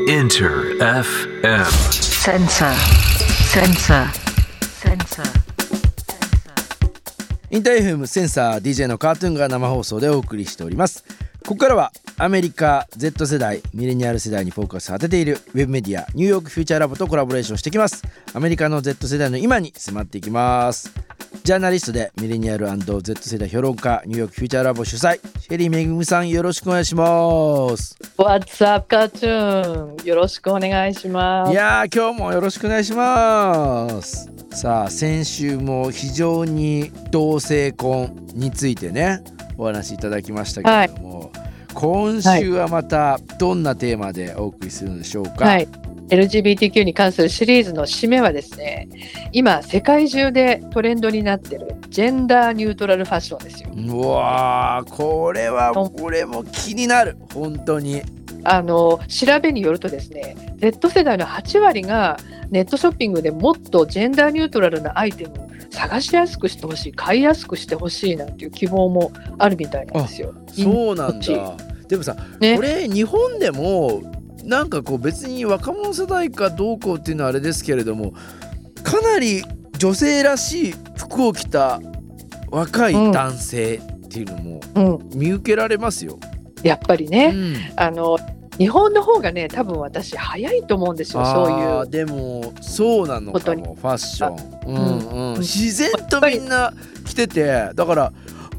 Enter FM. Sensor. Sensor. Sensor. インター FM センサー DJ のカートゥーンが生放送でお送りしておりますここからはアメリカ Z 世代ミレニアル世代にフォーカスを当てているウェブメディアニューヨークフューチャーラボとコラボレーションしていきますアメリカの Z 世代の今に迫っていきますジャーナリストでミレニアル &Z 世代評論家ニューヨークフューチャーラボ主催シェリーめぐみさんよろしくお願いします。What's up, カートゥーンよろしくお願いします。いやー今日もよろしくお願いします。さあ先週も非常に同性婚についてねお話しいただきましたけれども、今週はまたどんなテーマでお送りするのでしょうか、はい。LGBTQ に関するシリーズの締めはですね、今世界中でトレンドになってるジェンダーニュートラルファッションですよ。うわーこれは俺も気になる。本当に。あの調べによるとですね、Z 世代の8割がネットショッピングでもっとジェンダーニュートラルなアイテムを探しやすくしてほしい、買いやすくしてほしいなんていう希望もあるみたいなんですよ。そうなんだ。でもさね。これ日本でもなんかこう別に若者世代かどうこうっていうのはあれですけれどもかなり女性らしい服を着た若い男性っていうのもうん、見受けられますよ。やっぱりうね、ん。あの日本の方がね、多分私早いと思うんですよ、そういう。でもそうなのかもファッション、うんうん。うん。自然とみんな着ててだから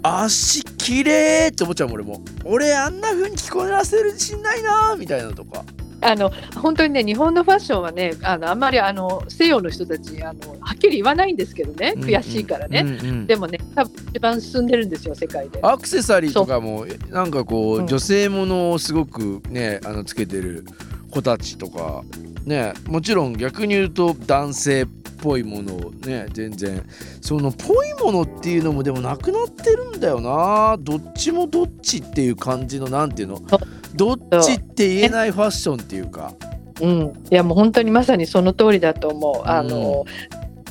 足綺麗って思っちゃうもん俺も。俺あんな風に着こなせる自信ないなみたいなのとか。あの本当にね日本のファッションはねあのあんまりあの西洋の人たちあのはっきり言わないんですけどね悔しいからね、うんうん。でもね多分一番進んでるんですよ世界で。アクセサリーとかもなんかこう、うん。女性ものをすごくねあのつけてる子たちとかねもちろん逆に言うと男性っぽいものをね全然。そのぽいものっていうのもでもなくなってるんだよな。どっちもどっちっていう感じのなんていうの？どっちって言えないファッションっていうか。うん、いやもう本当にまさにその通りだと思う。あの、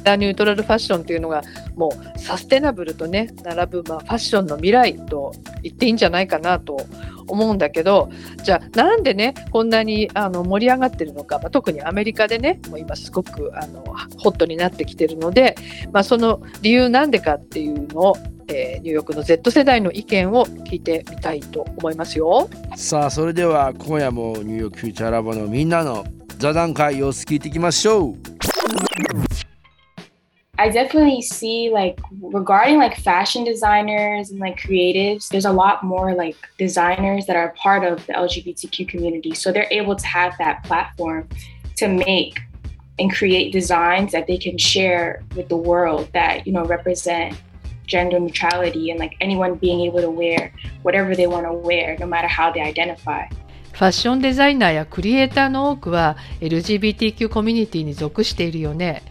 ダニュートラルファッションっていうのがもうサステナブルとね並ぶ、まあ、ファッションの未来と言っていいんじゃないかなと思うんだけどじゃあなんでねこんなにあの盛り上がってるのか、まあ、特にアメリカでねもう今すごくあのホットになってきてるので、まあ、その理由なんでかっていうのを、えーニューヨークの Z 世代の意見を聞いてみたいと思いますよ。さあそれでは今夜もニューヨークフューチャーラボのみんなの座談会様子聞いていきましょう I definitely see like regarding like fashion designers and like creatives, there's a lot more like designers that are part of the LGBTQ community. So they're able to have that platform to make and create designs that they can share with the world that, you know, represent gender neutrality and like anyone being able to wear whatever they want to wear, no matter how they identify. ファッションデザイナーやクリエイターの多くは LGBTQ コミュニティに属しているよね。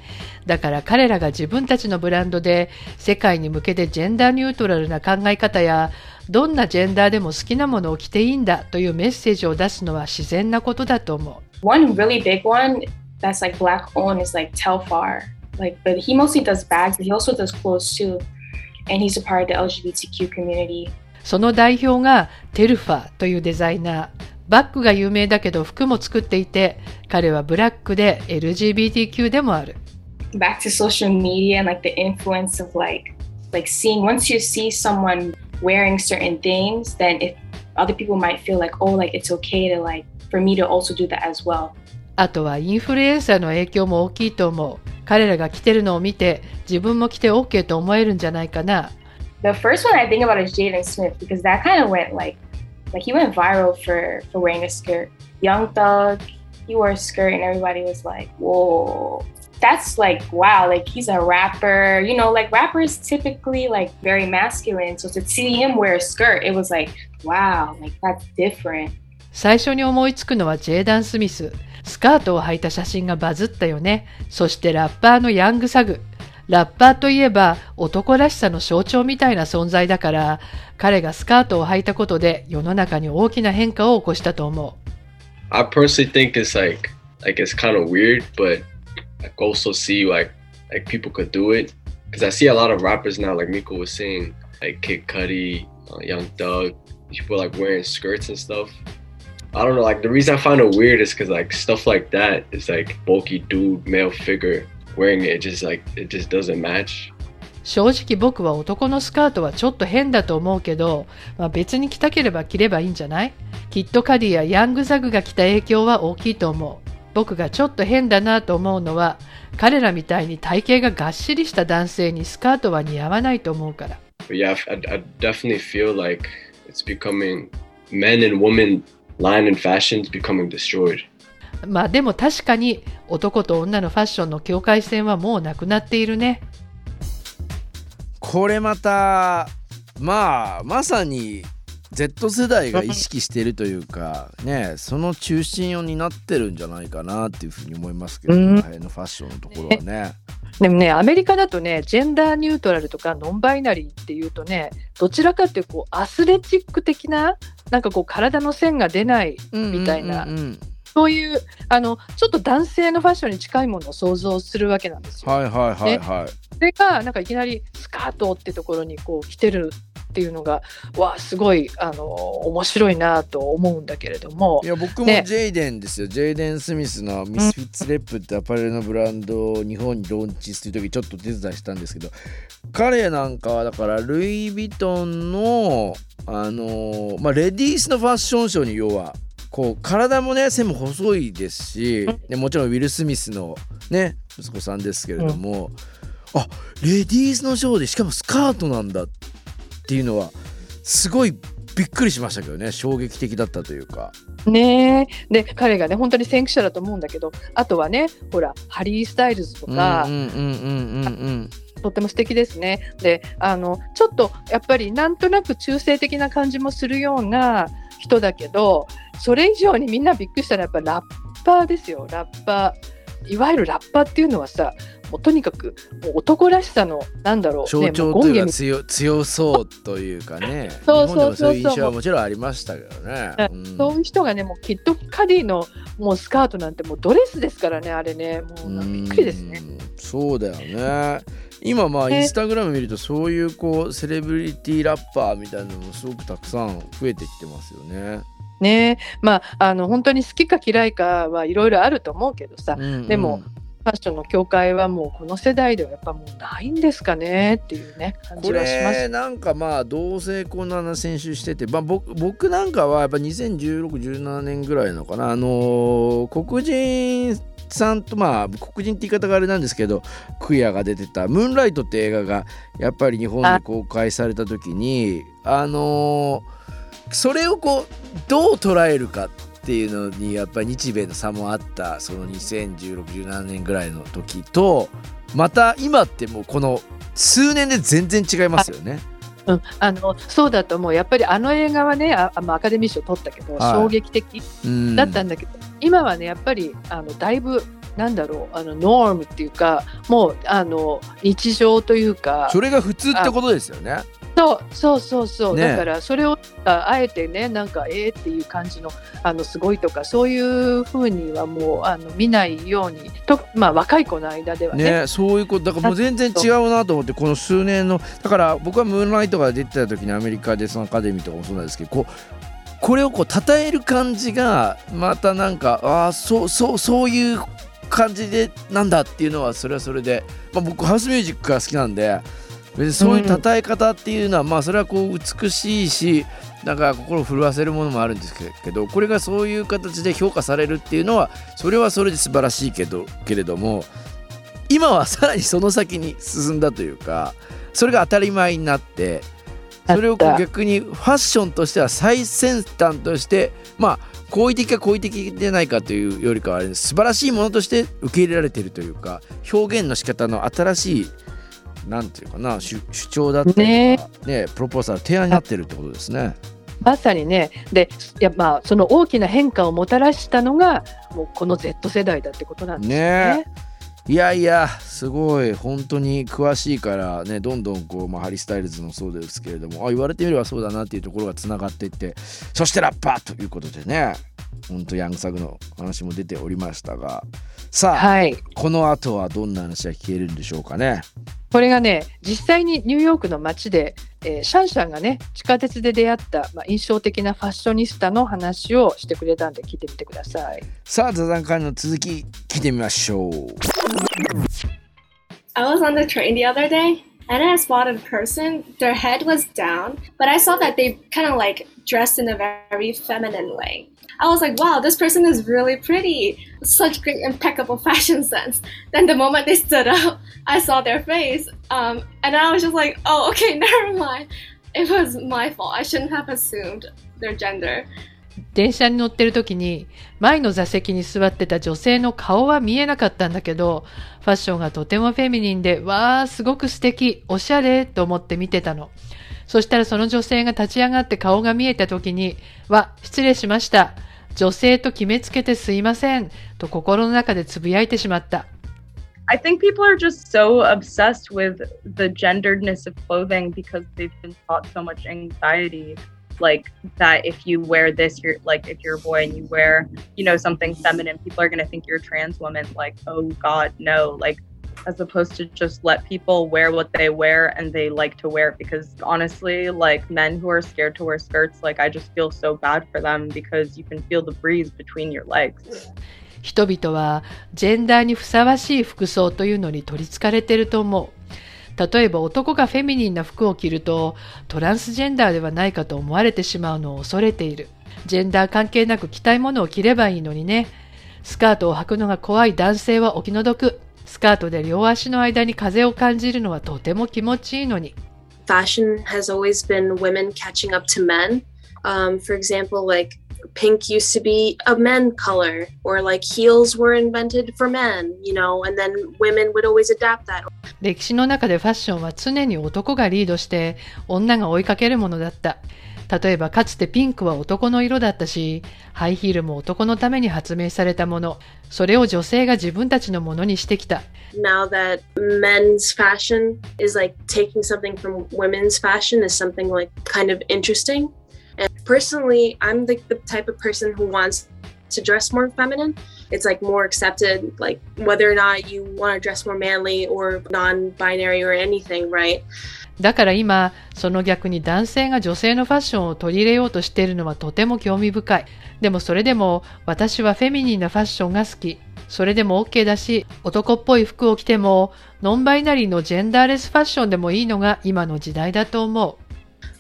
だから彼らが自分たちのブランドで世界に向けてジェンダーニュートラルな考え方やどんなジェンダーでも好きなものを着ていいんだというメッセージを出すのは自然なことだと思う。One really big one that's like black owned is like Telfar. Like, but he mostly does bags, but he also does clothes too. And he's a part of the LGBTQ community. その代表がテルファというデザイナー。バッグが有名だけど服も作っていて彼はブラックで LGBTQ でもある。Back to social media and like the influence of like, like seeing once you see someone wearing certain things, then if other people might feel like, oh, like it's okay to like for me to also do that as well. あとはインフルエンサーの影響も大きいと思う。彼らが着てるのを見て自分も着て OK と思えるんじゃないかな。The first one I think about is Jaden Smith because that kind of went like, like he went viral for for wearing a skirt. Young Thug, he wore a skirt and everybody was like, whoa. That's like wow, like he's a rapper. You know, like rappers typically like very masculine. So to see him wear a skirt, it was like, wow, like that's different. 最初に思いつくのはジェイダン・スミス。スカートを履いた写真がバズったよね。そしてラッパーのヤングサグ。 ラッパーといえば男らしさの象徴みたいな存在だから、彼がスカートを履いたことで世の中に大きな変化を起こしたと思う。I personally think it's like like it's kind of weird, but I also see like like people could do it because I see a lot of rappers now, like Miko was saying, like Kid Cudi, uh, Young Thug, people like wearing skirts and stuff. I don't know. Like the reason I find it weird is because like stuff like that is like bulky dude male figure wearing it. Just like it just doesn't match. 正直僕は男のスカートはちょっと変だと思うけど、まあ、別に着たければ着ればいいんじゃないきっとカディやヤングザグが着た影響は大きいと思う。僕がちょっと変だなと思うのは彼らみたいに体型ががっしりした男性にスカートは似合わないと思うから。Yeah, I, I definitely feel like it's becoming men and women line and fashions becoming destroyed. まあでも確かに男と女のファッションの境界線はもうなくなっているね。これまたまあまさに Z 世代が意識しているというかねその中心を担ってるんじゃないかなっていうふうに思いますけど、うんこのファッションのところはね。でもね、アメリカだとね、ジェンダーニュートラルとかノンバイナリーっていうとね、どちらかっていうこうアスレチック的な、なんかこう体の線が出ない、みたいなうんうんうんそういうあのちょっと男性のファッションに近いものを想像するわけなんですよ。はいはいはいはい。それがなんかいきなりスカートってところにこう着てるっていうのがわあすごいあの面白いなと思うんだけれどもいや僕もねジェイデンですよ、ジェイデン・スミスのミスフィッツ・レップってアパレルのブランドを日本にローンチする時ちょっと手伝いしたんですけど彼なんかはだからルイ・ヴィトンのあのーまあレディースのファッションショーに要はこう体もね背も細いですし、でもちろんウィル・スミスのね息子さんですけれども、あレディースのショーでしかもスカートなんだっていうのはすごいびっくりしましたけどね衝撃的だったというか。ねで彼がね本当に先駆者だと思うんだけどあとはねほらハリー・スタイルズとか、うんうんうんうんうんとっても素敵ですね。であのちょっとやっぱりなんとなく中性的な感じもするような人だけどそれ以上にみんなびっくりしたのはやっぱラッパーですよ。ラッパーいわゆるラッパーっていうのはさもうとにかくもう男らしさのなんだろう、象ね、徴というか強強そうというかね。そうそういうそう。そう印象はもちろんありましたけどね。うん。そういう人がねもうきっとカディのもうスカートなんてもうドレスですからねあれね。もうびっくりですね。うん。そうだよね。今まあねインスタグラム見るとそういうこうセレブリティラッパーみたいなのもすごくたくさん増えてきてますよね。ね。まああの本当に好きか嫌いかはいろいろあると思うけどさ、うんうん。でもファッションの境界はもうこの世代ではやっぱもうないんですかねっていうね感こじはしまれす。なんかまあ同性婚の話先週してて、まあ、僕僕なんかはやっぱ201617年ぐらいのかな。あのー黒人さんとまあ黒人って言い方があれなんですけどクイアが出てた「ムーンライト」って映画がやっぱり日本で公開された時にあのーそれをこうどう捉えるかっていうのにやっぱり日米の差もあったその201617年ぐらいの時とまた今ってもうこの数年で全然違いますよね。うん、あのそうだと思うやっぱりあの映画はねああまあアカデミー賞取ったけど、はい衝撃的うんだったんだけど、今はねやっぱりあのだいぶなんだろうあのノームっていうかもうあの日常というかそれが普通ってことですよね。そうそうそうそう、ねだからそれをああえてねなんかえーっていう感じのあのすごいとかそういうふうにはもうあの見ないようにとまあ若い子の間ではね。ねそういうことだからもう全然違うなと思ってこの数年のだから僕はムーンライトが出てた時にアメリカでそのアカデミーとかもそうなんですけどこうこれをこう称える感じがまたなんかああそうそうそういう感じでなんだっていうのはそれはそれで、まあ、僕ハウスミュージックが好きなんで別にそういう称え方っていうのは、まあそれはこう美しいしなんか心を震わせるものもあるんですけどこれがそういう形で評価されるっていうのはそれはそれで素晴らしいけどけれども今はさらにその先に進んだというかそれが当たり前になってそれを逆にファッションとしては最先端としてまあ好意的か好意的でないかというよりかは素晴らしいものとして受け入れられているというか表現の仕方の新しいなんていうかな主主張だったりね。プロポーザル提案になってるってことですね。まさにね。でいやまあその大きな変化をもたらしたのがもうこの Z 世代だってことなんですよね。ねいやいやすごい。本当に詳しいからねどんどんこう、まあ、ハリー・スタイルズもそうですけれどもあ言われてみればそうだなっていうところがつながっていってそしてラッパーということでね。本当ヤングサグの話も出ておりましたがさあ、はい。この後はどんな話が聞けるんでしょうかね。これがね実際にニューヨークの街で、えーシャンシャンがね地下鉄で出会った、まあ、印象的なファッショニスタの話をしてくれたんで聞いてみてください。さあ座談会の続き聞いてみましょう。I was on the train the other day and I spotted a person. Their head was down, but I saw that they kind of like dressed in a very feminine way. I was like, wow, this person is really pretty. Such great, impeccable fashion sense. Then the moment they stood up, I saw their face. Um, and I was just like, oh, okay, never mind. It was my fault. I shouldn't have assumed their gender. 電車に乗ってる時に前の座席に座ってた女性の顔は見えなかったんだけどファッションがとてもフェミニンでわーすごく素敵おしゃれと思って見てたの。そしたらその女性が立ち上がって顔が見えた時にわ失礼しました。女性と決めつけてすいません。と心の中でつぶやいてしまった。I think people are just so obsessed with the genderedness of clothing because they've been taught so much anxiety. Like that, if you wear this, you're like, if you're a boy and you wear, you know, something feminine, people are going to think you're a trans woman. Like, oh God, no. Like, as opposed to just let people wear what they wear and they like to wear it. Because honestly, like men who are scared to wear skirts, like, I just feel so bad for them because you can feel the breeze between your legs. 人々はジェンダーにふさわしい服装というのに取りつかれてると思う。 例えば男がフェミニンな服を着るとトランスジェンダーではないかと思われてしまうのを恐れている。ジェンダー関係なく着たいものを着ればいいのにね。スカートを履くのが怖い男性はお気の毒。スカートで両足の間に風を感じるのはとても気持ちいいのに。fashion has always been women catching up to men. Um, for example, like pink used to be a men color, or like heels were invented for men, you know, and then women would always adapt that. 歴史の中でファッションは常に男がリードして女が追いかけるものだった。例えばかつてピンクは男の色だったし、ハイヒールも男のために発明されたもの。それを女性が自分たちのものにしてきた。Now that men's fashion is like taking something from women's fashion is something like kind of interesting. And personally, I'm the, the type of person who wants to dress more feminine. It's like more accepted, like whether or not you want to dress more manly or non binary or anything, right? だから今、その逆に男性が女性のファッションを取り入れようとしているのはとても興味深い。でもそれでも私はフェミニンなファッションが好き。それでも OK だし、男っぽい服を着ても、ノンバイナリーのジェンダーレスファッションでもいいのが今の時代だと思う。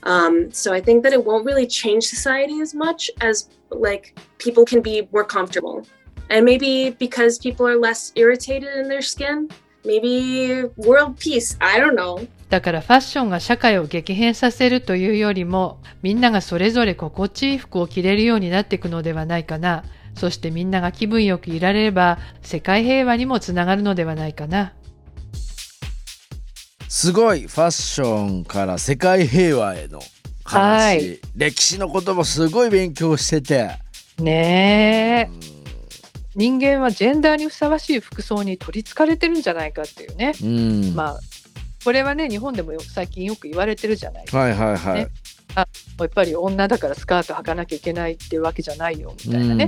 Um, so I think that it won't really change society as much as like people can be more comfortable. And maybe because people are less irritated in their skin, maybe world peace. I don't know. だからファッションが社会を激変させるというよりも、みんながそれぞれ心地いい服を着れるようになっていくのではないかな。そしてみんなが気分よくいられれば、世界平和にもつながるのではないかな。すごいファッションから世界平和への話、はい。歴史のこともすごい勉強してて。ねえ。人間はジェンダーにふさわしい服装に取りつかれてるんじゃないかっていうね。うん、まあ、これはね、日本でもよ最近よく言われてるじゃない。ですか。はいはいはい、ね。やっぱり女だからスカート履かなきゃいけないっていうわけじゃないよみたいなね。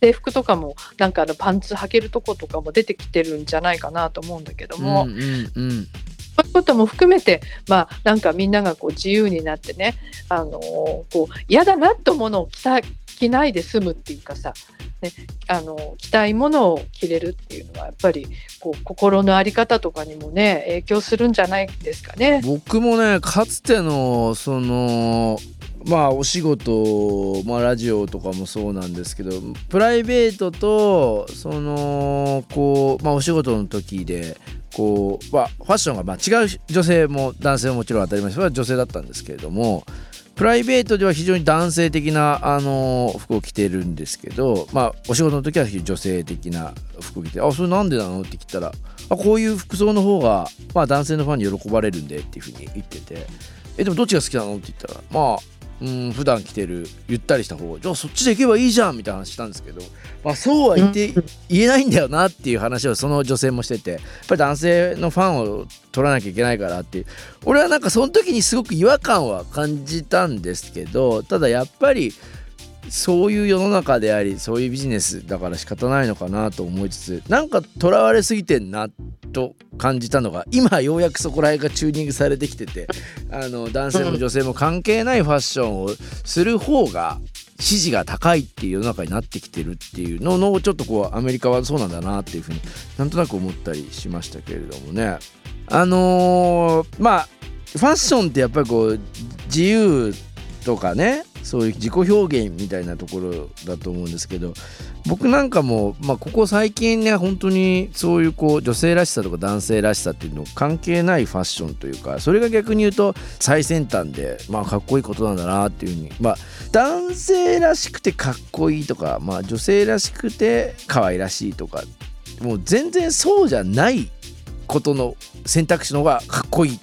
制服とかもなんかあのパンツ履けるとことかも出てきてるんじゃないかなと思うんだけども、うんうんうんそういうことも含めてまあなんかみんながこう自由になってねあのーこう嫌だなってものを着た着ないで済むっていうかさ、ね、あの着たいものを着れるっていうのはやっぱりこう心の在り方とかにもね影響するんじゃないですかね。僕もねかつてのそのまあお仕事、まあ、ラジオとかもそうなんですけどプライベートとそのこう、まあ、お仕事の時でこう、まあ、ファッションがまあ違う女性も男性ももちろん当たり前ですそれは女性だったんですけれどもプライベートでは非常に男性的なあの服を着てるんですけど、まあ、お仕事の時は女性的な服を着て「あそれなんでなの?」って聞いたらあこういう服装の方が、まあ、男性のファンに喜ばれるんでっていうふうに言ってて「えでもどっちが好きなの?」って言ったら「まあうん普段着てるゆったりした方じゃあそっちで行けばいいじゃん」みたいな話したんですけど、まあ、そうは言って言えないんだよなっていう話をその女性もしててやっぱり男性のファンを取らなきゃいけないからって俺はなんかその時にすごく違和感は感じたんですけどただやっぱりそういう世の中でありそういうビジネスだから仕方ないのかなと思いつつなんかとらわれすぎてんなと感じたのが今ようやくそこら辺がチューニングされてきてて あの男性も女性も関係ないファッションをする方が支持が高いっていう世の中になってきてるっていうののちょっとこうアメリカはそうなんだなっていうふうになんとなく思ったりしましたけれどもね。あのーまあファッションってやっぱりこう自由とかねそういう自己表現みたいなところだと思うんですけど僕なんかも、まあ、ここ最近ね本当にそういうこう女性らしさとか男性らしさっていうの関係ないファッションというかそれが逆に言うと最先端で、まあ、かっこいいことなんだなっていうふうにまあ男性らしくてかっこいいとか、まあ、女性らしくて可愛らしいとかもう全然そうじゃないことの選択肢の方がかっこいい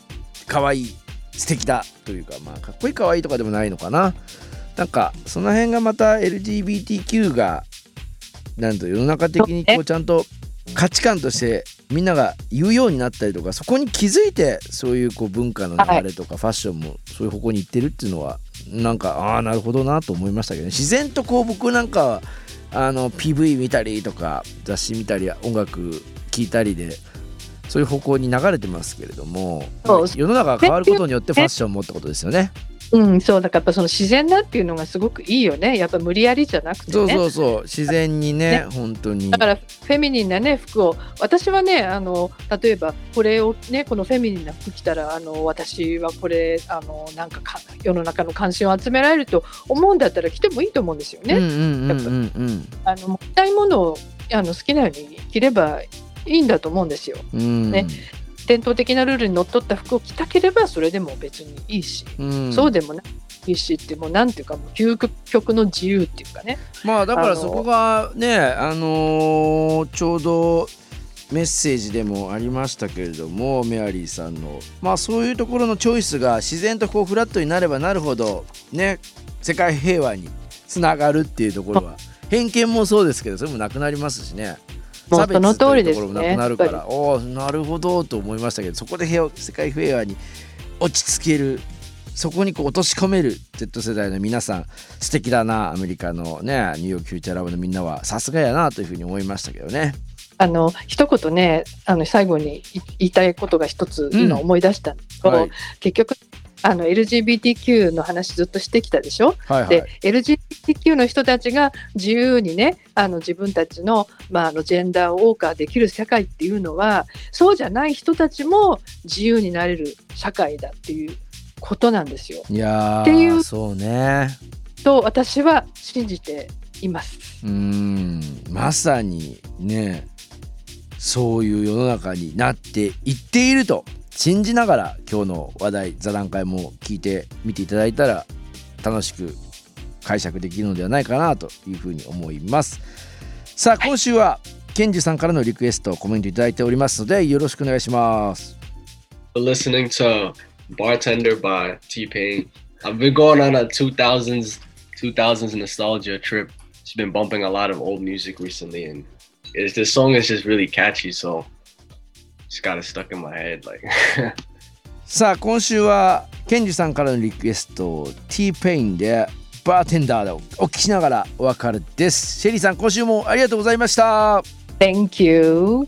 可愛い素敵だというかまあかっこいい可愛いとかでもないのかな。なんかその辺がまた LGBTQ がなんと世の中的にこうちゃんと価値観としてみんなが言うようになったりとかそこに気づいてそういうこう文化の流れとかファッションもそういう方向に行ってるっていうのはなんかああなるほどなと思いましたけどね。自然とこう僕なんかはあの PV 見たりとか雑誌見たり音楽聴いたりでそういう方向に流れてますけれども世の中が変わることによってファッションもってことですよね。うん、そう。だからやっぱその自然なっていうのがすごくいいよね。やっぱ無理やりじゃなくてね。そうそうそう。自然にね本当に。だからフェミニンなね服を。私はねあの例えばこれをねこのフェミニンな服着たらあの私はこれあのなんかか世の中の関心を集められると思うんだったら着てもいいと思うんですよね。もったいものをあの好きなように着ればいいんだと思うんですよ。うん。ね。伝統的なルールにのっとった服を着たければそれでも別にいいし、うん。そうでもない。しってもうなんていうかもう究極の自由っていうかね。まあだからそこがねあのーちょうどメッセージでもありましたけれどもメアリーさんの。まあそういうところのチョイスが自然とこうフラットになればなるほどね世界平和につながるっていうところは。偏見もそうですけどそれもなくなりますしねもうその通りですねなくなるからおおなるほどと思いましたけどそこで平和世界平和に落ち着けるそこにこう落とし込める Z 世代の皆さん素敵だなアメリカのねニューヨークフューチャーラボのみんなはさすがやなというふうに思いましたけどね。あの一言ねあの最後にい言いたいことが一つ今思い出した。んですけど、はい。結局あの LGBTQ の話ずっとしてきたでしょ、はいはいで LGBTQ の人たちが自由にねあの自分たちの,、まあ、あのジェンダーを謳歌できる世界っていうのはそうじゃない人たちも自由になれる社会だっていうことなんですよ。いやーっていうそうねと私は信じています。うーんまさにねそういう世の中になっていっていると信じながら今日の話題座談会も聞いてみていただいたら楽しく解釈できるのではないかなというふうに思いますさあ今週はケンジさんからのリクエストコメントいただいておりますのでよろしくお願いします listening to Bartender by T Pain. I've been going on a 2000s 2000s nostalgia trip. Just been bumping a lot of old music recently, and this song is just really catchy. So just got it stuck in my head. Like さあ今週はケンジさんからのリクエスト T-Pain でバーテンダーをお聞きしながらお別れですシェリーさん今週もありがとうございました Thank you.